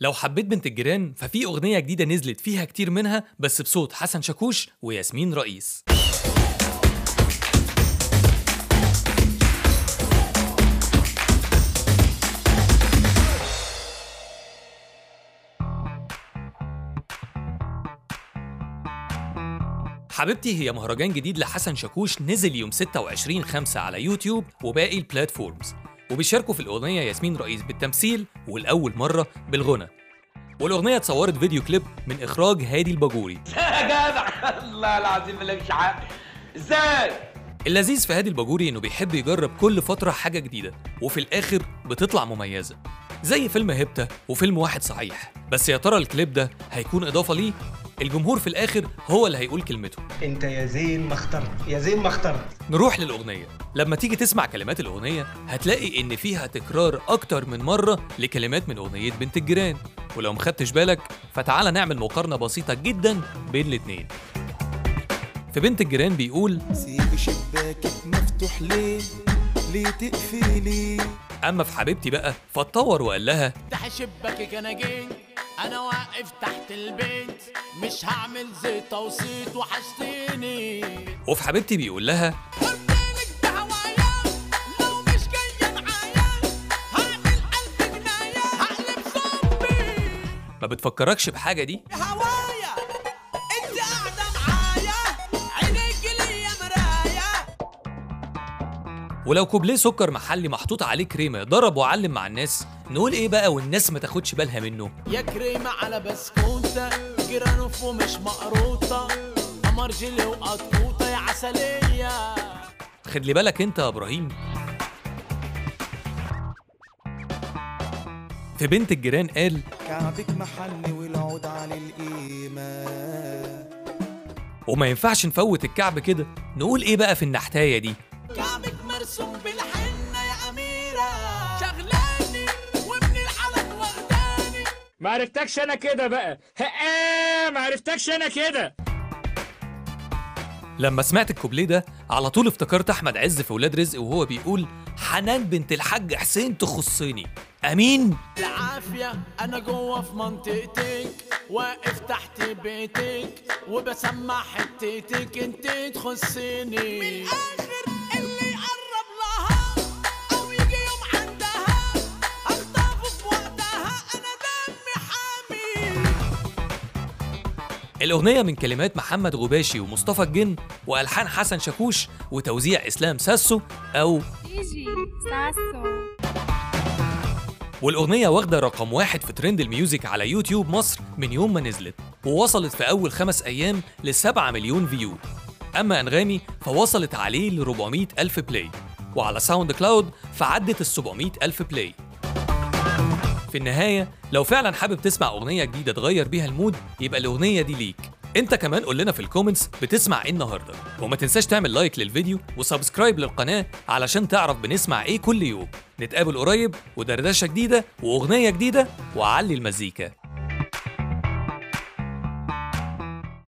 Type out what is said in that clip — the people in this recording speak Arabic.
لو حبيت بنت الجيران ففي أغنية جديدة نزلت فيها كتير منها بس بصوت حسن شاكوش وياسمين رئيس. حبيبتي هي مهرجان جديد لحسن شاكوش نزل يوم 26 5 على يوتيوب وباقي البلاتفورمز. وبيشاركوا في الأغنية ياسمين رئيس بالتمثيل ولأول مرة بالغنى. والأغنية اتصورت فيديو كليب من إخراج هادي الباجوري. يا جدع الله العظيم اللي مش عارف. إزاي؟ اللذيذ في هادي الباجوري إنه بيحب يجرب كل فترة حاجة جديدة وفي الآخر بتطلع مميزة. زي فيلم هيبتا وفيلم واحد صحيح. بس يا ترى الكليب ده هيكون إضافة ليه؟ الجمهور في الآخر هو اللي هيقول كلمته. أنت يا زين ما اخترت يا زين ما اخترت. نروح للأغنية. لما تيجي تسمع كلمات الأغنية هتلاقي إن فيها تكرار أكتر من مرة لكلمات من أغنية بنت الجيران. ولو مخدتش بالك فتعالى نعمل مقارنة بسيطة جدا بين الاتنين. في بنت الجيران بيقول سيب شباكك مفتوح ليه؟ ليه تقفلي أما في حبيبتي بقى فاتطور وقال لها افتح شباكك أنا جيت أنا واقف تحت البيت مش هعمل زيت وصيت وحشتيني. وفي حبيبتي بيقول لها قلتلك دعوايا لو مش جاية ولو كوبليه سكر محلي محطوط عليه كريمة ضرب وعلم مع الناس. نقول إيه بقى والناس ما تاخدش بالها منه؟ يا كريمة على بسكوتة جرانوف ومش مقروطة. قمر جيلي وقطوطة يا عسلية. خد لي بالك أنت يا إبراهيم. في بنت الجيران قال كعبك محلي والعود على القيمة. وما ينفعش نفوت الكعب كده. نقول إيه بقى في النحتاية دي؟ كعبك مرسوم بالحنة يا أميرة. شغلاني ومن الحلق واخداني. ما عرفتكش أنا كده بقى. ها ما عرفتكش أنا كده. لما سمعت الكوبليه ده على طول افتكرت أحمد عز في ولاد رزق وهو بيقول حنان بنت الحاج حسين تخصني. أمين. العافية أنا جوه في منطقتك واقف تحت بيتك وبسمع حتتك انت تخصني. من الآخر الأغنية من كلمات محمد غباشي ومصطفى الجن وألحان حسن شاكوش وتوزيع إسلام ساسو أو يجي ساسو. والأغنية واخدة رقم واحد في trend ال music على يوتيوب مصر من يوم ما نزلت ووصلت في أول خمس أيام لسبعة مليون view. أما أنغامي فوصلت عليه ل 400 ألف play وعلى SoundCloud فعدت ال 700 ألف play في النهاية لو فعلا حابب تسمع أغنية جديدة تغير بيها ال mood يبقى الأغنية دي ليك. أنت كمان قول لنا في ال comments بتسمع إيه النهارده. وما تنساش تعمل like للفيديو و subscribe للقناة علشان تعرف بنسمع إيه كل يوم. نتقابل قريب ودردشة جديدة وأغنية جديدة وعلي المزيكا.